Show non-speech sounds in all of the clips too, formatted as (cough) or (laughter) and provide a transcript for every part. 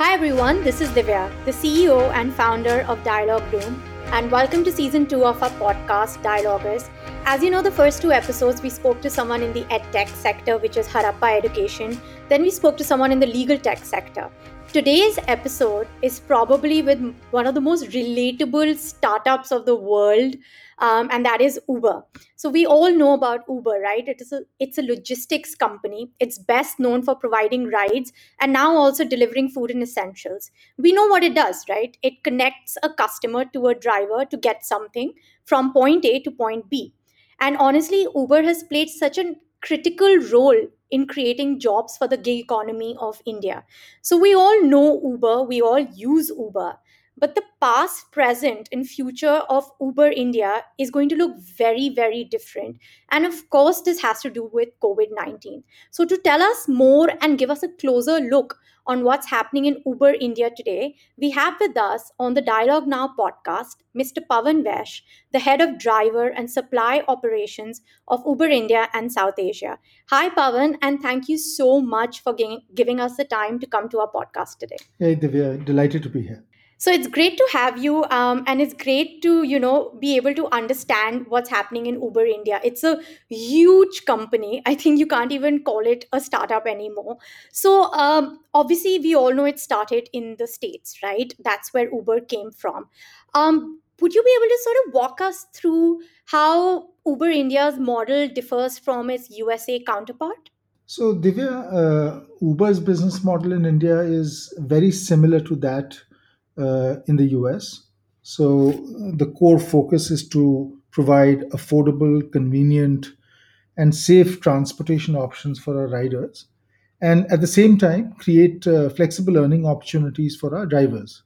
Hi everyone, this is Divya, the CEO and founder of Dialogue Room, and welcome to season two of our podcast, Dialoguers. As you know, the first two episodes we spoke to someone in the edtech sector, which is Harappa Education. Then we spoke to someone in the legal tech sector. Today's episode is probably with one of the most relatable startups of the world, um, and that is Uber. So we all know about Uber, right? It is a it's a logistics company. It's best known for providing rides and now also delivering food and essentials. We know what it does, right? It connects a customer to a driver to get something from point A to point B. And honestly, Uber has played such a critical role in creating jobs for the gig economy of India. So we all know Uber, we all use Uber, but the past, present, and future of Uber India is going to look very, very different. And of course, this has to do with COVID 19. So, to tell us more and give us a closer look on what's happening in Uber India today, we have with us on the Dialogue Now podcast Mr. Pavan Vaish, the head of driver and supply operations of Uber India and South Asia. Hi, Pavan, and thank you so much for giving us the time to come to our podcast today. Hey, Divya, delighted to be here. So it's great to have you, um, and it's great to you know be able to understand what's happening in Uber India. It's a huge company. I think you can't even call it a startup anymore. So um, obviously, we all know it started in the states, right? That's where Uber came from. Um, would you be able to sort of walk us through how Uber India's model differs from its USA counterpart? So, Divya, uh, Uber's business model in India is very similar to that in the US. So, uh, the core focus is to provide affordable, convenient, and safe transportation options for our riders, and at the same time, create uh, flexible earning opportunities for our drivers.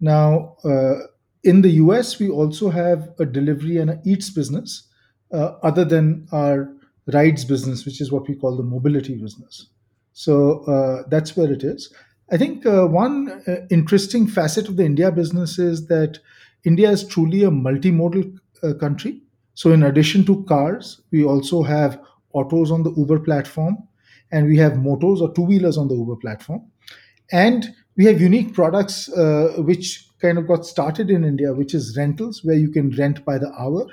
Now, uh, in the US, we also have a delivery and eats business, uh, other than our rides business, which is what we call the mobility business. So uh, that's where it is. I think uh, one uh, interesting facet of the India business is that India is truly a multimodal uh, country. So, in addition to cars, we also have autos on the Uber platform, and we have motos or two wheelers on the Uber platform and we have unique products uh, which kind of got started in india which is rentals where you can rent by the hour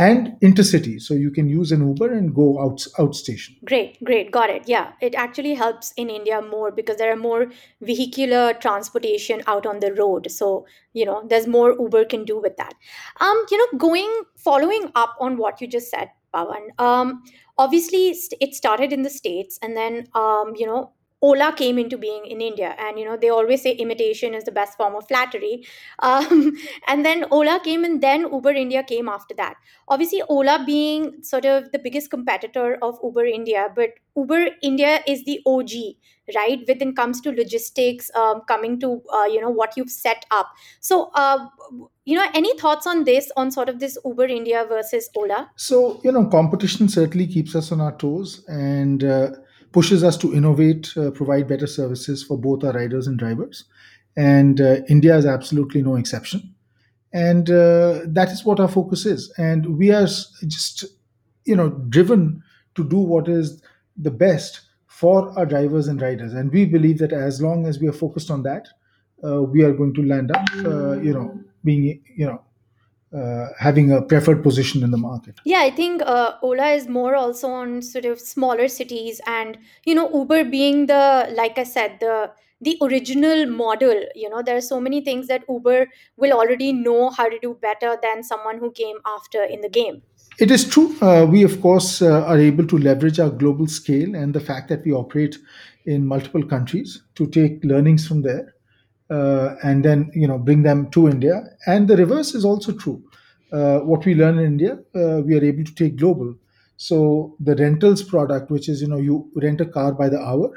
and intercity so you can use an uber and go out outstation Great, great, got it. Yeah, it actually helps in India more because there are more vehicular transportation out on the road. So, you know, there's more Uber can do with that. Um, you know, going following up on what you just said, Pavan. Um, obviously it started in the States and then um, you know, Ola came into being in India, and you know they always say imitation is the best form of flattery. (laughs) Um, and then Ola came, and then Uber India came after that. Obviously ola being sort of the biggest competitor of uber india but uber india is the og right when it comes to logistics um, coming to uh, you know what you've set up. So uh, you know any thoughts on this on sort of this uber india versus ola? So you know competition certainly keeps us on our toes and uh, pushes us to innovate uh, provide better services for both our riders and drivers. And uh, india is absolutely no exception. And uh, that is what our focus is. And we are just you know driven to do what is the best for our drivers and riders. And we believe that as long as we are focused on that uh, we are going to land up uh, you know being you know uh, having a preferred position in the market Yeah, I think uh, Ola is more also on sort of smaller cities, and you know, Uber being the like I said, the the original model. You know, there are so many things that Uber will already know how to do better than someone who came after in the game. It is true. Uh, we, of course, uh, are able to leverage our global scale and the fact that we operate in multiple countries to take learnings from there uh, and then you know bring them to India. And the reverse is also true. Uh, what we learn in India, uh, we are able to take global. So the rentals product, which is you know you rent a car by the hour,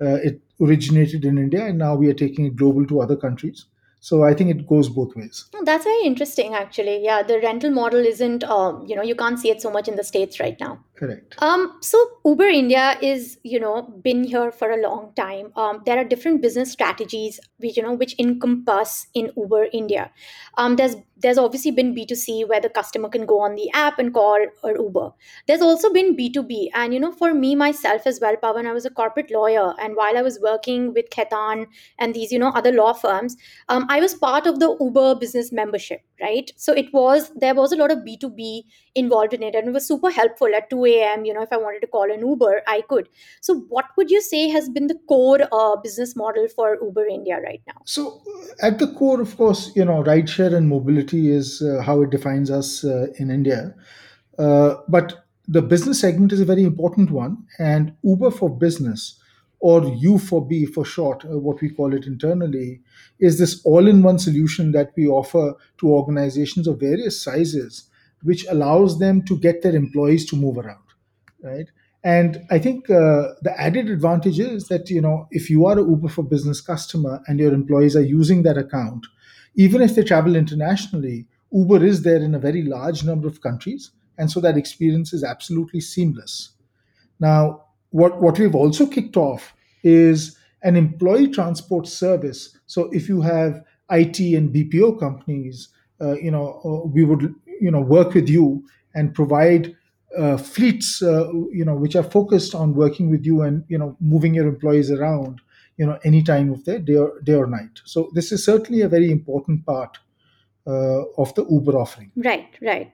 uh, it originated in India, and now we are taking it global to other countries. So I think it goes both ways. That's very interesting, actually. Yeah, the rental model isn't, um, you know, you can't see it so much in the States right now. Correct. Um, so Uber India is, you know, been here for a long time. Um, there are different business strategies which, you know, which encompass in Uber India. Um, there's there's obviously been B2C where the customer can go on the app and call or Uber. There's also been B2B. And, you know, for me myself as well, Pavan, I was a corporate lawyer. And while I was working with Khaitan and these, you know, other law firms, um, I was part of the Uber business membership, right? So it was, there was a lot of B2B involved in it and it was super helpful at 2 a.m. You know, if I wanted to call an Uber, I could. So what would you say has been the core uh, business model for Uber India right now? So, uh, at the core, of course, you know, rideshare and mobility is uh, how it defines us uh, in India. Uh, but the business segment is a very important one, and Uber for Business, or U for B for short, uh, what we call it internally, is this all in one solution that we offer to organizations of various sizes, which allows them to get their employees to move around right? And I think uh, the added advantage is that you know if you are a Uber for Business customer and your employees are using that account, even if they travel internationally, Uber is there in a very large number of countries, and so that experience is absolutely seamless. Now, what, what we've also kicked off is an employee transport service. So if you have IT and BPO companies, uh, you know, uh, we would you know work with you and provide uh, fleets, uh, you know, which are focused on working with you and you know moving your employees around, you know, any time of the day or, day or night. So this is certainly a very important part uh, of the Uber offering. Right, right.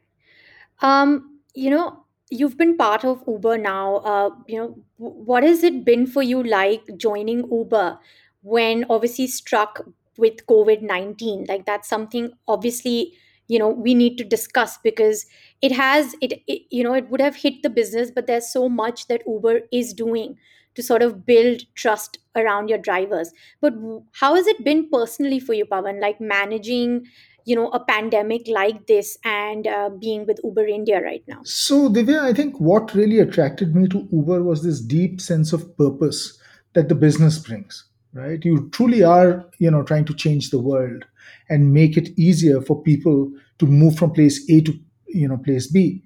Um, you know, you've been part of Uber now. Uh, you know, what has it been for you like joining Uber when obviously struck with COVID 19? Like, that's something obviously, you know, we need to discuss because it has, it, it, you know, it would have hit the business, but there's so much that Uber is doing to sort of build trust around your drivers. But how has it been personally for you, Pavan, like managing? you know a pandemic like this and uh, being with uber india right now So, Divya, I think what really attracted me to Uber was this deep sense of purpose that the business brings, right? You truly are, you know, trying to change the world and make it easier for people to move from place A to, you know, place B.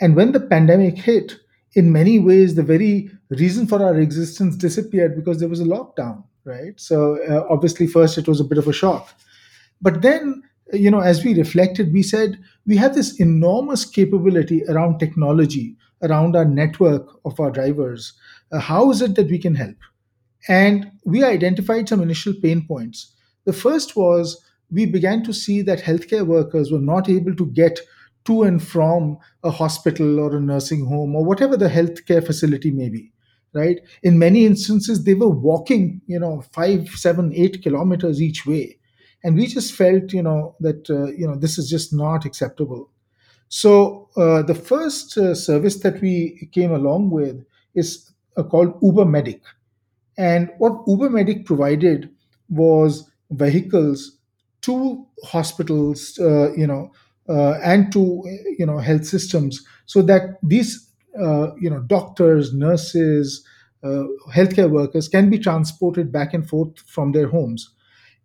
And when the pandemic hit, in many ways, the very reason for our existence disappeared because there was a lockdown, right? So, uh, obviously, first it was a bit of a shock. But then, you know, as we reflected, we said we have this enormous capability around technology, around our network of our drivers. Uh, how is it that we can help? And we identified some initial pain points. The first was we began to see that healthcare workers were not able to get to and from a hospital or a nursing home or whatever the healthcare facility may be. Right. In many instances, they were walking, you know, five, seven, eight kilometers each way and we just felt you know that uh, you know this is just not acceptable so uh, the first uh, service that we came along with is uh, called uber medic and what uber medic provided was vehicles to hospitals uh, you know uh, and to you know health systems so that these uh, you know doctors nurses uh, healthcare workers can be transported back and forth from their homes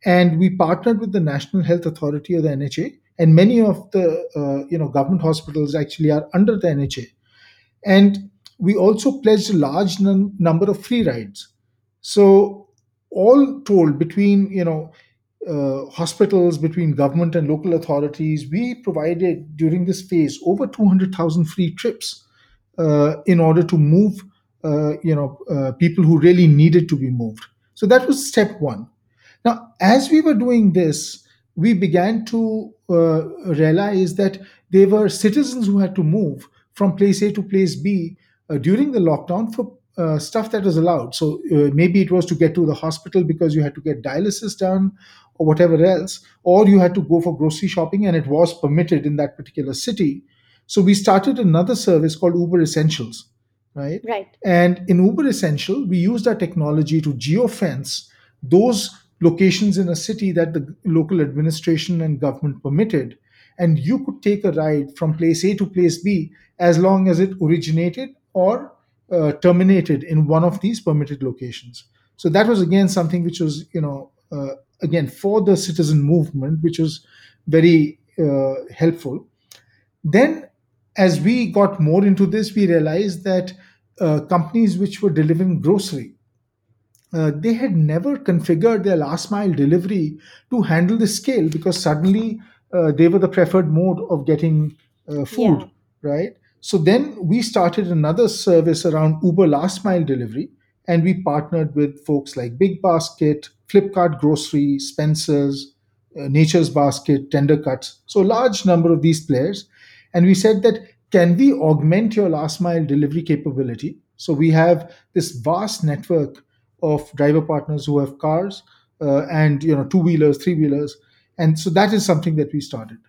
and we partnered with the National Health Authority or the NHA, and many of the uh, you know government hospitals actually are under the NHA, and we also pledged a large num- number of free rides. So all told, between you know uh, hospitals, between government and local authorities, we provided during this phase over two hundred thousand free trips uh, in order to move uh, you know uh, people who really needed to be moved. So that was step one. Now, as we were doing this, we began to uh, realize that there were citizens who had to move from place A to place B uh, during the lockdown for uh, stuff that was allowed. So uh, maybe it was to get to the hospital because you had to get dialysis done or whatever else, or you had to go for grocery shopping and it was permitted in that particular city. So we started another service called Uber Essentials, right? right And in Uber Essential, we used our technology to geofence those locations in a city that the local administration and government permitted. And you could take a ride from place A to place B as long as it originated or uh, terminated in one of these permitted locations. So that was again something which was, you know, uh, again for the citizen movement, which was very uh, helpful. Then as we got more into this, we realized that uh, companies which were delivering grocery, uh, they had never configured their last mile delivery to handle the scale because suddenly uh, they were the preferred mode of getting uh, Yeah. food, right? So then we started another service around Uber last mile delivery, and we partnered with folks like Big Basket, Flipkart Grocery, Spencer's, uh, Nature's Basket, Tender Cuts. So large number of these players, and we said that can we augment your last mile delivery capability? So we have this vast network of driver partners who have cars uh, and you know two wheelers, three wheelers, and so that is something that we started.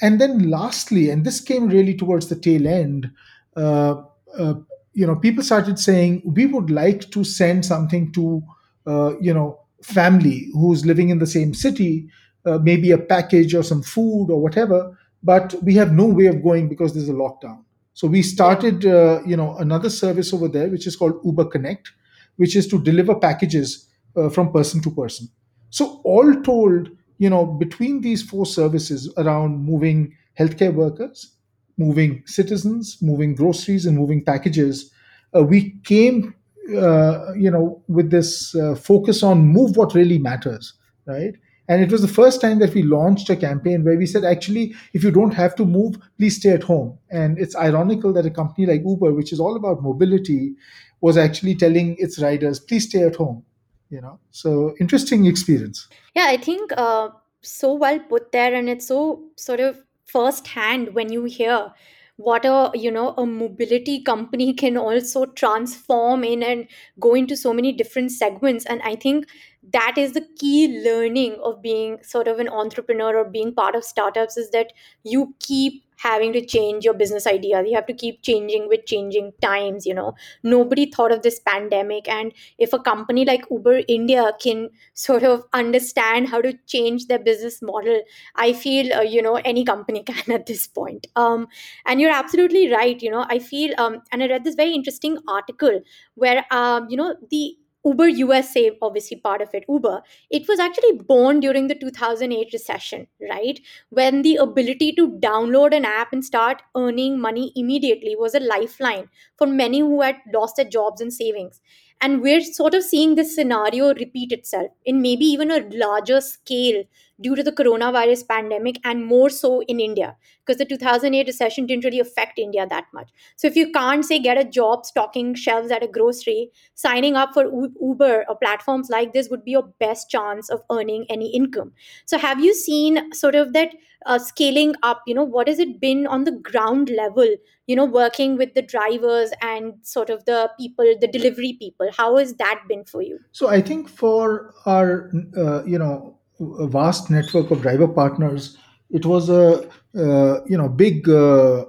And then lastly, and this came really towards the tail end, uh, uh, you know, people started saying we would like to send something to, uh, you know, family who's living in the same city, uh, maybe a package or some food or whatever, but we have no way of going because there's a lockdown. So we started, uh, you know, another service over there, which is called Uber Connect, which is to deliver packages uh, from person to person. So all told, you know, between these four services around moving healthcare workers, moving citizens, moving groceries, and moving packages, uh, we came, uh, you know, with this uh, focus on move what really matters, right? And it was the first time that we launched a campaign where we said, actually, if you don't have to move, please stay at home. And it's ironical that a company like Uber, which is all about mobility, was actually telling its riders, please stay at home. You know, so interesting experience. Yeah, I think uh, so well put there, and it's so sort of first hand when you hear what a you know a mobility company (laughs) can also transform in and go into so many different segments. And I think that is the key learning of being sort of an entrepreneur or being part of startups is that you keep having to change your business ideas you have to keep changing with changing times you know. Nobody thought of this pandemic and if a company like uber india can (laughs) sort of understand how to change their business model i feel uh, you know any company (laughs) can at this point. Um, and you're absolutely right you know. I feel um, and i read this very interesting article where um, you know the uber usa obviously part of it uber it was actually born during the 2008 recession right? When the ability to download an app and start earning money immediately was a lifeline for many who had lost their jobs and savings. And we're sort of seeing this scenario repeat itself in maybe even a larger scale due to the coronavirus pandemic and more so in India because the 2008 recession didn't really affect India that much. So if you can't say get a job stocking shelves at a grocery, signing up for Uber or platforms like this would be your best chance of earning any income. So have you seen sort of that uh, scaling up, you know, what has it been on the ground level you know working with the drivers and sort of the people the delivery people how has that been for you So I think for our uh, you know a vast network of driver partners, it was a uh, you know big uh,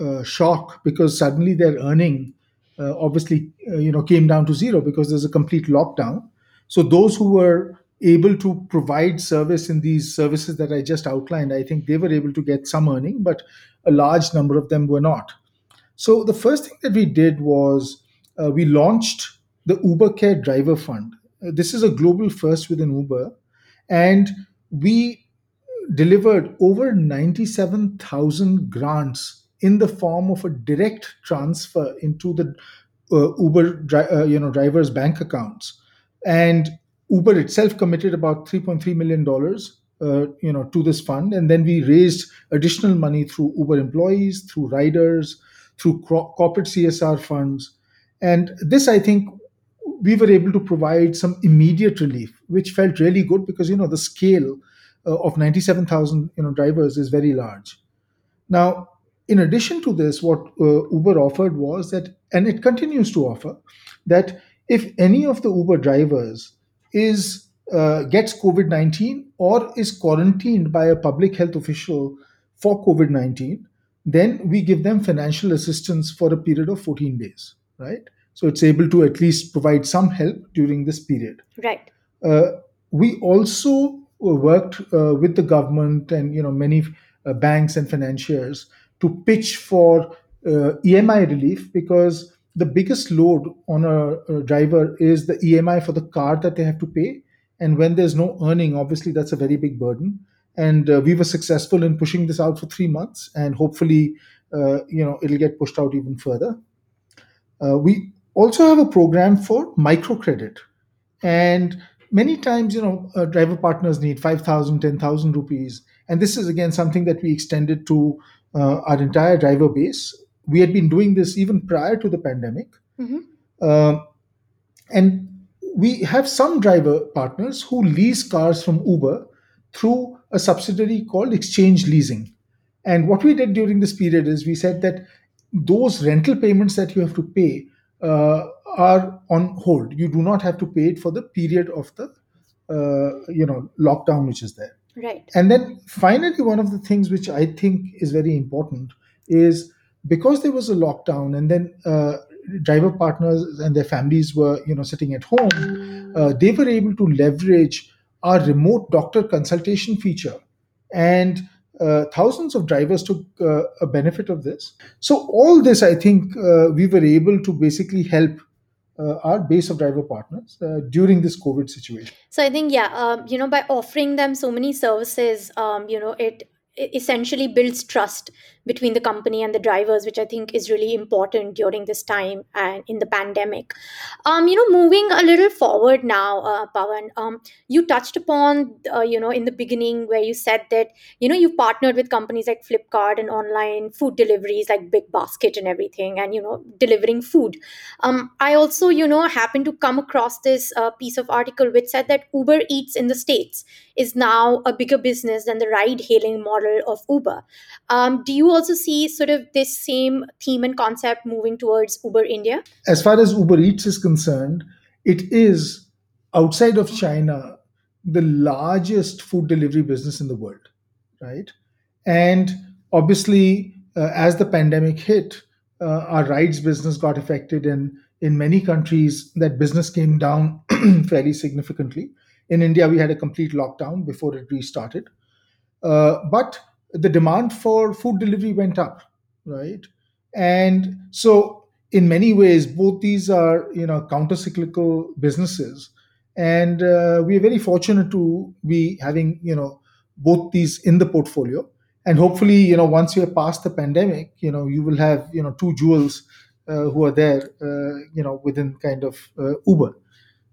uh, shock because suddenly their earning uh, obviously uh, you know came down to zero because there's a complete lockdown. So those who were able to provide service in these services that I just outlined, I think they were able to get some earning, but a large number of them were not. So the first thing that we did was uh, we launched the Uber Care Driver Fund. This is a global first within Uber, and we delivered over 97,000 grants in the form of a direct transfer into the uh, Uber uh, you know drivers' bank accounts, and Uber itself committed about 3.3 million dollars uh, you know to this fund, and then we raised additional money through Uber employees, through riders, through corporate CSR funds, and this I think we were able to provide some immediate relief, which felt really good because you know the scale uh, of 97,000 you know drivers is very large. Now, in addition to this, what uh, Uber offered was that, and it continues to offer, that if any of the Uber drivers is uh, gets COVID nineteen or is quarantined by a public health official for COVID nineteen, then we give them financial assistance for a period of fourteen days. Right, so it's able to at least provide some help during this period. right Uh, we also uh, worked uh, with the government and you know many uh, banks and financiers to pitch for uh, EMI relief because the biggest load on a, a driver is the EMI for the car that they have to pay, and when there's no earning, obviously that's a very big burden. And uh, we were successful in pushing this out for three months, and hopefully uh, you know it'll get pushed out even further. Uh, we also have a program for microcredit, and many times you know uh, driver partners need 5000 10000 rupees. And this is again something that we extended to uh, our entire driver base. We had been doing this even prior to the pandemic. Mhm. Um, and we have some driver partners who lease cars from uber through a subsidiary called Xchange Leasing. And what we did during this period is we said that those rental payments that you have to pay uh, are on hold. You do not have to pay it for the period of the uh, you know lockdown which is there. Right. And then finally, one of the things which I think is very important is because there was a lockdown, and then uh, driver partners and their families were, you know, sitting at home, uh, they were able to leverage our remote doctor consultation feature, and uh, thousands of drivers took uh, a benefit of this. So all this, I think, uh, we were able to basically help. Uh, our base of driver partners uh, during this COVID situation. So I think yeah, um, you know, by offering them so many services, um, you know, it it essentially builds trust between the company and the drivers, which I think is really important during this time and in the pandemic. Um, you know, moving a little forward now, uh, Pavan, um, you touched upon, uh, you know, in the beginning where you said that, you know, you've partnered with companies like Flipkart and online food deliveries like Big Basket and everything, and, you know, delivering food. Um, I also, you know, happened to come across this uh, piece of article which said that Uber Eats in the States is now a bigger business than the ride hailing model of Uber. Um, do you also see sort of this same theme and concept moving towards Uber India? as far as Uber Eats is concerned, it is outside of China the largest food delivery business in the world, right? And obviously, uh, as the pandemic hit, uh, our rides business got affected, and in many countries, that business came down (clears throat) fairly significantly. In India, we had a complete lockdown before it restarted. Uh, but the demand for food delivery went up, right? And so, in many ways, both these are you know counter-cyclical businesses, and uh, we are very fortunate to be having you know both these in the portfolio. And hopefully, you know, once we are past the pandemic, you know, you will have you know two jewels uh, who are there, uh, you know, within kind of uh, Uber.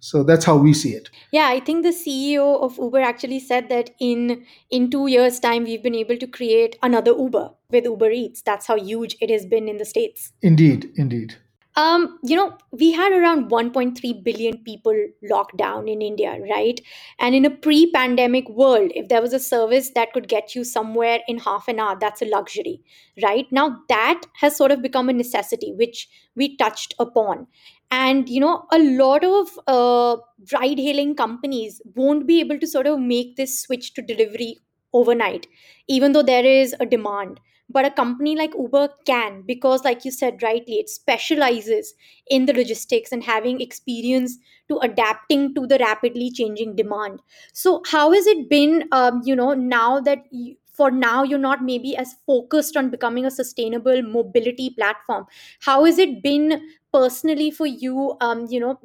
So that's how we see it. Yeah, I think the CEO of Uber actually said that in in two years' time we've been able to create another Uber with Uber Eats. That's how huge it has been in the states. Indeed, indeed. Um, you know, we had around 1.3 billion people locked down in India, right? And in a pre pandemic world, if there was a service that could get you somewhere in half an hour, that's a luxury, right? Now, that has sort of become a necessity, which we touched upon. And, you know, a lot of uh, ride hailing companies won't be able to sort of make this switch to delivery overnight, even though there is a demand. But a company like Uber can, because, like you said rightly, it specializes in the logistics and having experience to adapting to the rapidly changing demand. So, how has it been, um, you know, now that you, for now you're not maybe as focused on becoming a sustainable mobility platform? How has it been personally for you, um, you know,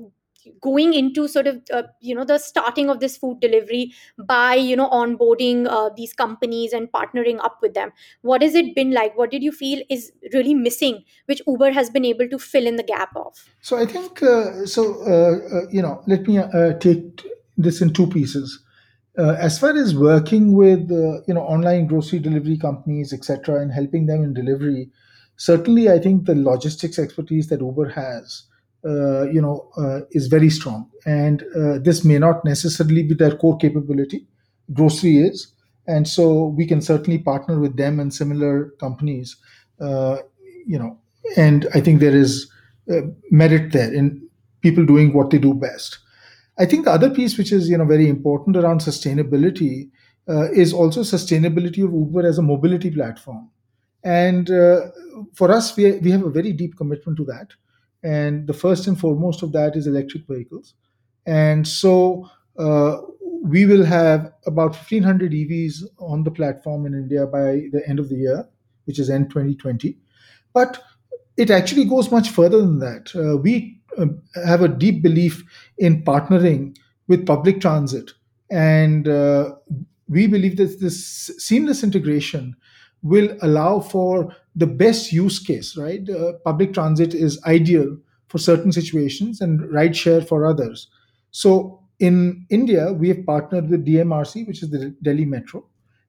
going into sort of uh, you know the starting of this food delivery by you know onboarding uh, these companies and partnering up with them what has it been like what did you feel is really missing which uber has been able to fill in the gap of So I think uh, so. Uh, uh, you know, let me uh, take this in two pieces. As far as working with you know online grocery delivery companies, etc., and helping them in delivery, certainly I think the logistics expertise that Uber has, you know, uh, is very strong, and uh, this may not necessarily be their core capability. Grocery is, and so we can certainly partner with them and similar companies. Uh, you know, and I think there is uh, merit there in people doing what they do best. I think the other piece, which is you know very important around sustainability, uh, is also sustainability of Uber as a mobility platform. And uh, for us, we we have a very deep commitment to that. And the first and foremost of that is electric vehicles. And so uh, we will have about 1,500 EVs on the platform in India by the end of the year, which is end 2020. But it actually goes much further than that. Uh, we uh, have a deep belief in partnering with public transit, and uh, we believe that this seamless integration will allow for the best use case, right? Uh, public transit is ideal for certain situations and rideshare for others. So in India, we have partnered with DMRC, which is the Delhi Metro,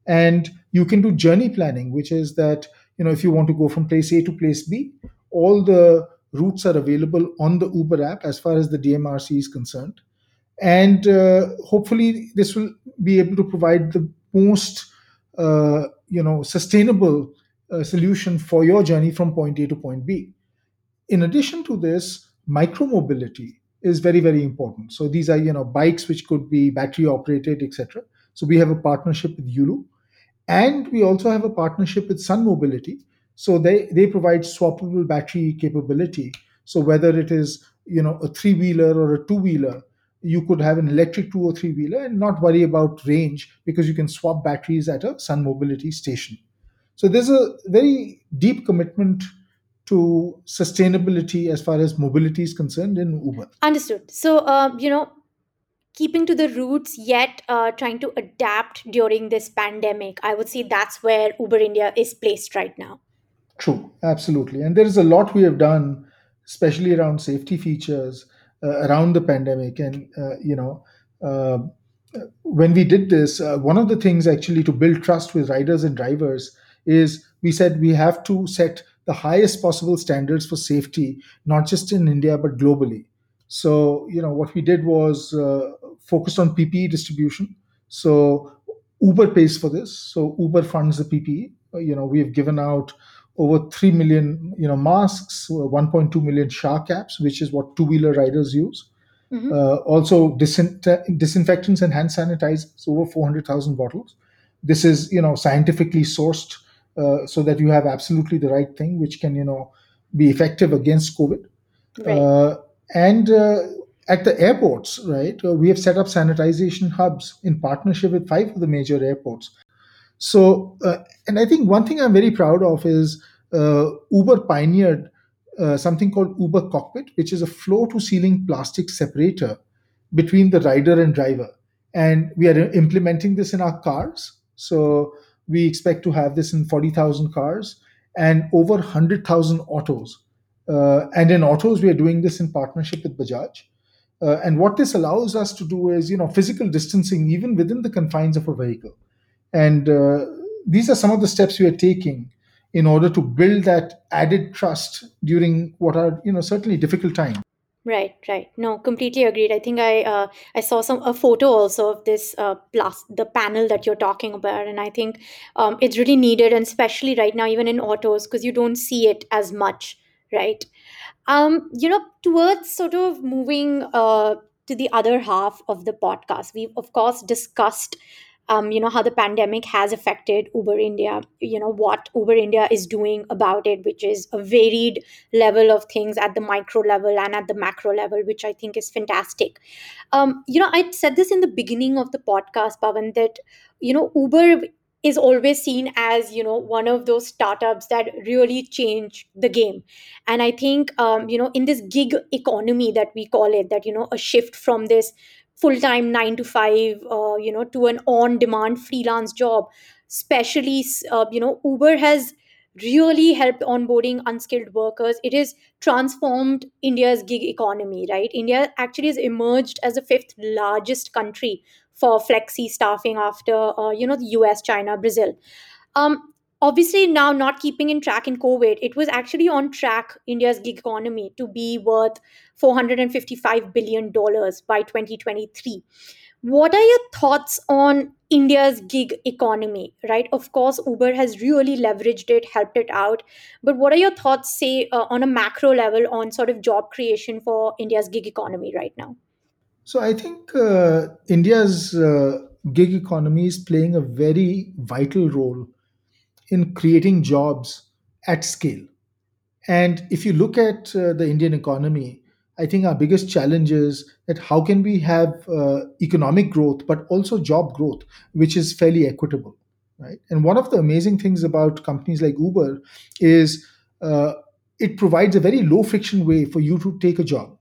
and you can do journey planning, which is that you know if you want to go from place A to place B, all the routes are available on the Uber app as far as the DMRC is concerned, and uh, hopefully this will be able to provide the most uh, you know sustainable uh, solution for your journey from point A to point B. In addition to this, micromobility is very very important. So these are you know bikes which could be battery operated, etc. So we have a partnership with Yulu, and we also have a partnership with Sun Mobility. So they they provide swappable battery capability. So whether it is you know a three wheeler or a two wheeler, you could have an electric two or three wheeler and not worry about range because you can swap batteries at a Sun Mobility station. So there's a very deep commitment to sustainability as far as mobility is concerned in Uber. Understood. So, uh, you know, keeping to the roots yet uh, trying to adapt during this pandemic, I would say that's where Uber India is placed right now. True, absolutely. And there is a lot we have done, especially around safety features around the pandemic. And, uh, you know, uh, when we did this, uh, one of the things actually to build trust with riders and drivers is we said we have to set the highest possible standards for safety, not just in India, but globally. So, you know, what we did was uh, focused on PPE distribution. So, Uber pays for this. So, Uber funds the PPE. Uh, You know, we have given out over 3 million, you know, masks, uh, 1.2 million shower caps, which is what two-wheeler riders use. Mhm. Uh, also, disin- disinfectants and hand sanitizers, over 400,000 bottles. This is, you know, scientifically sourced uh, so that you have absolutely the right thing, which can, you know, be effective against COVID. Right. Uh, and uh, at the airports, right, uh, we have set up sanitization hubs in partnership with five of the major airports. So, uh, and I think one thing I'm very proud of is uh, Uber pioneered uh, something called Uber Cockpit, which is a floor to ceiling plastic separator between the rider and driver. And we are implementing this in our cars. So we expect to have this in 40,000 cars and over 100,000 autos. Uh, and in autos, we are doing this in partnership with Bajaj. Uh, and what this allows us to do is, you know, physical distancing even within the confines of a vehicle. And uh, these are some of the steps we are taking in order to build that added trust during what are, you know, certainly difficult times. Right, right. No, completely agreed. I think I uh, I saw some a photo also of this uh, plus the panel that you're talking about, and I think um, it's really needed, and especially right now, even in autos, because you don't see it as much, right? Um, you know, towards sort of moving uh, to the other half of the podcast, we've of course discussed, um, you know, how the pandemic has affected Uber India. You know what Uber India is doing about it, which is a varied level of things at the micro level and at the macro level, which I think is fantastic. Um, you know, I said this in the beginning of the podcast, Pavan, that you know Uber is always seen as you know one of those startups that really change the game and i think um, you know in this gig economy that we call it that you know a shift from this full-time 9 to 5 uh, you know to an on-demand freelance job especially uh, you know uber has really helped onboarding unskilled workers. It has transformed india's gig economy right? India actually has emerged as the fifth largest country for flexi staffing after uh, you know the us china brazil. Um, obviously now not keeping in track in covid it was actually on track india's gig economy to be worth 455 billion dollars by 2023 what are your thoughts on india's gig economy right? Of course uber has really leveraged it helped it out but what are your thoughts say uh, on a macro level on sort of job creation for india's gig economy right now? So I think uh, India's uh, gig economy is playing a very vital role in creating jobs at scale. And if you look at uh, the Indian economy, I think our biggest challenge is that how can we have uh, economic growth, but also job growth, which is fairly equitable, right? And one of the amazing things about companies like Uber is uh, it provides a very low friction way for you to take a job,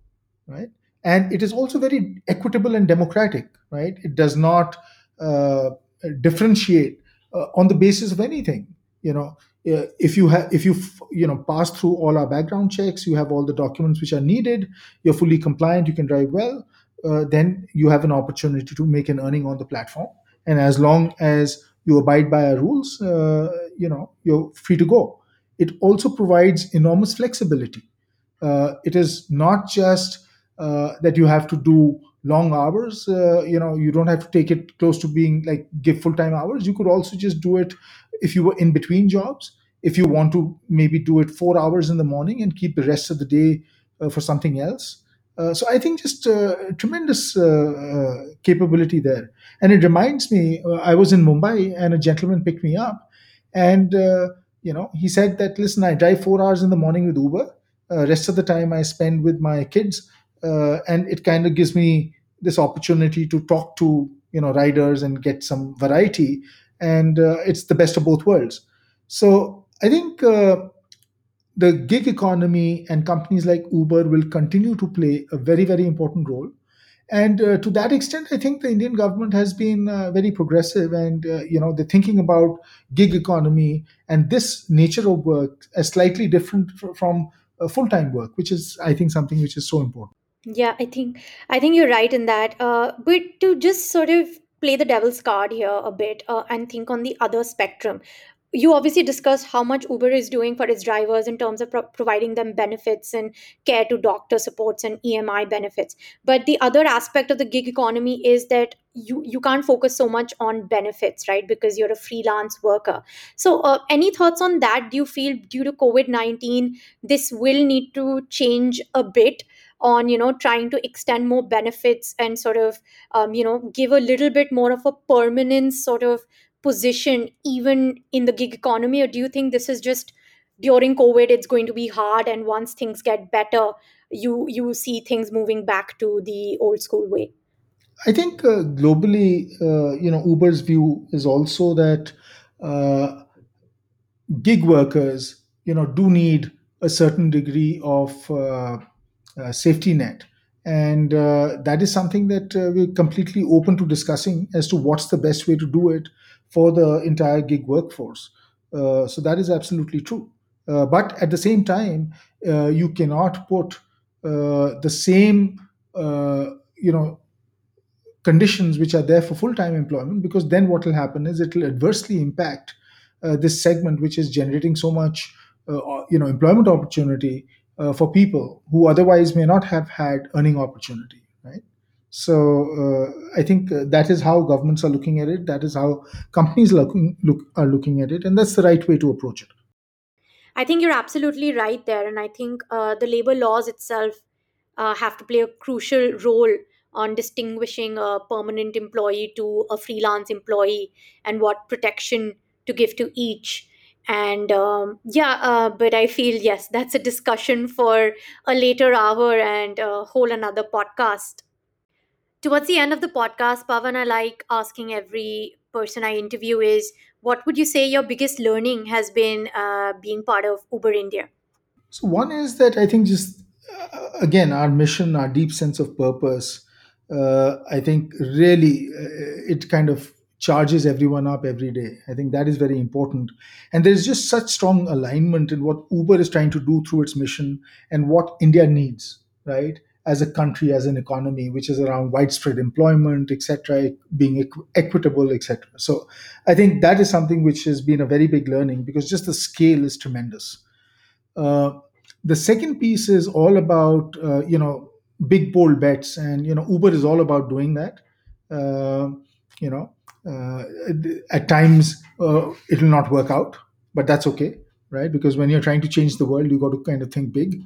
right? And it is also very equitable and democratic, right? It does not uh, differentiate uh, on the basis of anything you know uh, if you have if you you know pass through all our background checks you have all the documents which are needed you're fully compliant you can drive well uh, then you have an opportunity to make an earning on the platform. And as long as you abide by our rules uh, you know you're free to go. It also provides enormous flexibility. Uh, it is not just uh, that you have to do long hours uh, you know you don't have to take it close to being like give full time hours. You could also just do it if you were in between jobs if you want to maybe do it 4 hours in the morning and keep the rest of the day uh, for something else. Uh, so i think just uh, tremendous uh, uh, capability there. And it reminds me i was in mumbai and a gentleman picked me up and you know he said that listen i drive 4 hours in the morning with uber. Rest of the time i spend with my kids and it kind of gives me this opportunity to talk to you know riders and get some variety. And uh, it's the best of both worlds. So i think uh, the gig economy and companies like uber will continue to play a very very important role. And uh, to that extent i think the indian government has been uh, very progressive and uh, you know they're thinking about gig economy and this nature of work as slightly different fr- from uh, full-time work which is i think something which is so important Yeah, I think I think you're right in that. Uh, but to just sort of play the devil's card here a bit uh, and think on the other spectrum, you obviously discussed how much Uber is doing for its drivers in terms of pro- providing them benefits and care to doctor supports and EMI benefits. But the other aspect of the gig economy is that you you can't focus so much on benefits, right? Because you're a freelance worker. So, uh, any thoughts on that? Do you feel due to COVID nineteen, this will need to change a bit? On you know trying to extend more benefits and sort of um, you know give a little bit more of a permanent sort of position even in the gig economy? Or do you think this is just during covid it's going to be hard and once things get better you you see things moving back to the old school way? I think uh, globally uh, you know uber's view is also that uh, gig workers, you know, do need a certain degree of uh, safety net, and uh, that is something that uh, we're completely open to discussing as to what's the best way to do it for the entire gig workforce. Uh, so that is absolutely true. Uh, but at the same time, uh, you cannot put uh, the same, uh, you know, conditions which are there for full-time employment because then what will happen is it will adversely impact uh, this segment which is generating so much uh, you know employment opportunity uh, for people who otherwise may not have had earning opportunity right? So uh, i think uh, that is how governments are looking at it. That is how companies looking look are looking at it. And that's the right way to approach it. I think you're absolutely right there, and I think uh, the labor laws itself uh, have to play a crucial role on distinguishing a permanent employee to a freelance employee and what protection to give to each. And um, yeah, uh, but I feel yes, that's a discussion for a later hour and a whole another podcast. Towards the end of the podcast, Pavan, I like asking every person I interview is what would you say your biggest learning has been uh, being part of Uber India? So one is that I think just uh, again our mission, our deep sense of purpose. Uh, I think really uh, it kind of charges everyone up every day. I think that is very important, and there is just such strong alignment in what Uber is trying to do through its mission and what India needs, right? As a country, as an economy, which is around widespread employment, etc., being equ- equitable, etc. So, I think that is something which has been a very big learning because just the scale is tremendous uh, the second piece is all about uh, you know big bold bets, and you know Uber is all about doing that. Uh, you know, uh, at times uh, it will not work out, but that's okay, right? Because when you're trying to change the world, you got to kind of think big.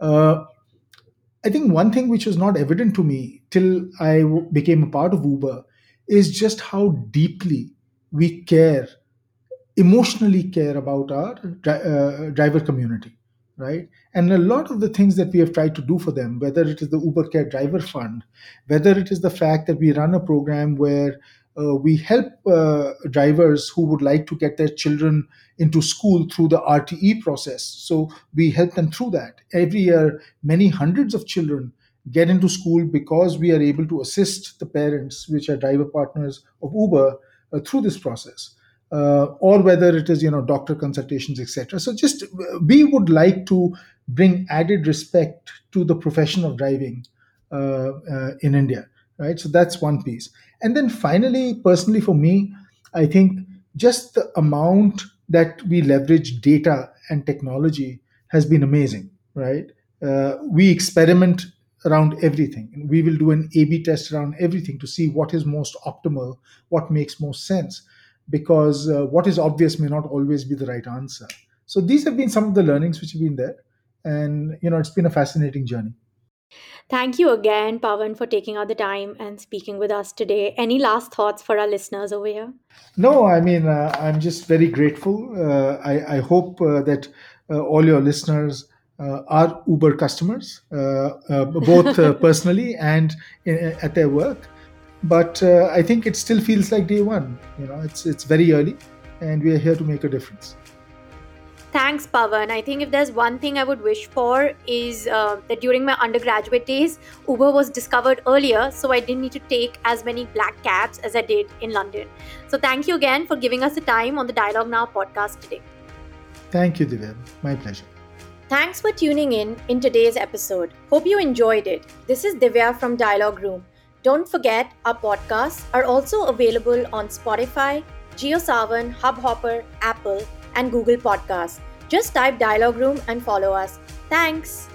Uh, I think one thing which was not evident to me till I w- became a part of Uber is just how deeply we care emotionally care about our uh, driver community, right? And a lot of the things that we have tried to do for them, whether it is the Uber Care Driver Fund, whether it is the fact that we run a program where uh, we help uh, drivers who would like to get their children into school through the RTE process. So we help them through that. Every year, many hundreds of children get into school because we are able to assist the parents, which are driver partners of Uber, uh, through this process uh, or whether it is you know doctor consultations etc so just we would like to bring added respect to the profession of driving uh, uh, in india right? So that's one piece. And then finally personally for me i think just the amount that we leverage data and technology has been amazing right? Uh, we experiment around everything. We will do an a b test around everything to see what is most optimal what makes most sense because uh, what is obvious may not always be the right answer. So these have been some of the learnings which have been there, and you know it's been a fascinating journey. Thank you again, Pavan, for taking out the time and speaking with us today. Any last thoughts for our listeners over here? No, I mean uh, I'm just very grateful. Uh, I, I hope uh, that uh, all your listeners uh, are Uber customers, uh, both (laughs) personally and in, at their work but uh, I think it still feels like day one. You know, it's it's very early, and we are here to make a difference. Thanks, Pavan. I think if there's one thing I would wish for is uh, that during my undergraduate days, Uber was discovered earlier, so I didn't need to take as many black cabs as I did in London. So thank you again for giving us the time on the Dialogue Now podcast today. Thank you, Divya. My pleasure. Thanks for tuning in in today's episode. Hope you enjoyed it. This is Divya from Dialogue Room. Don't forget, our podcasts are also available on Spotify, JioSaavn, Hubhopper, Apple, and Google Podcasts. Just type Dialogue Room and follow us. Thanks.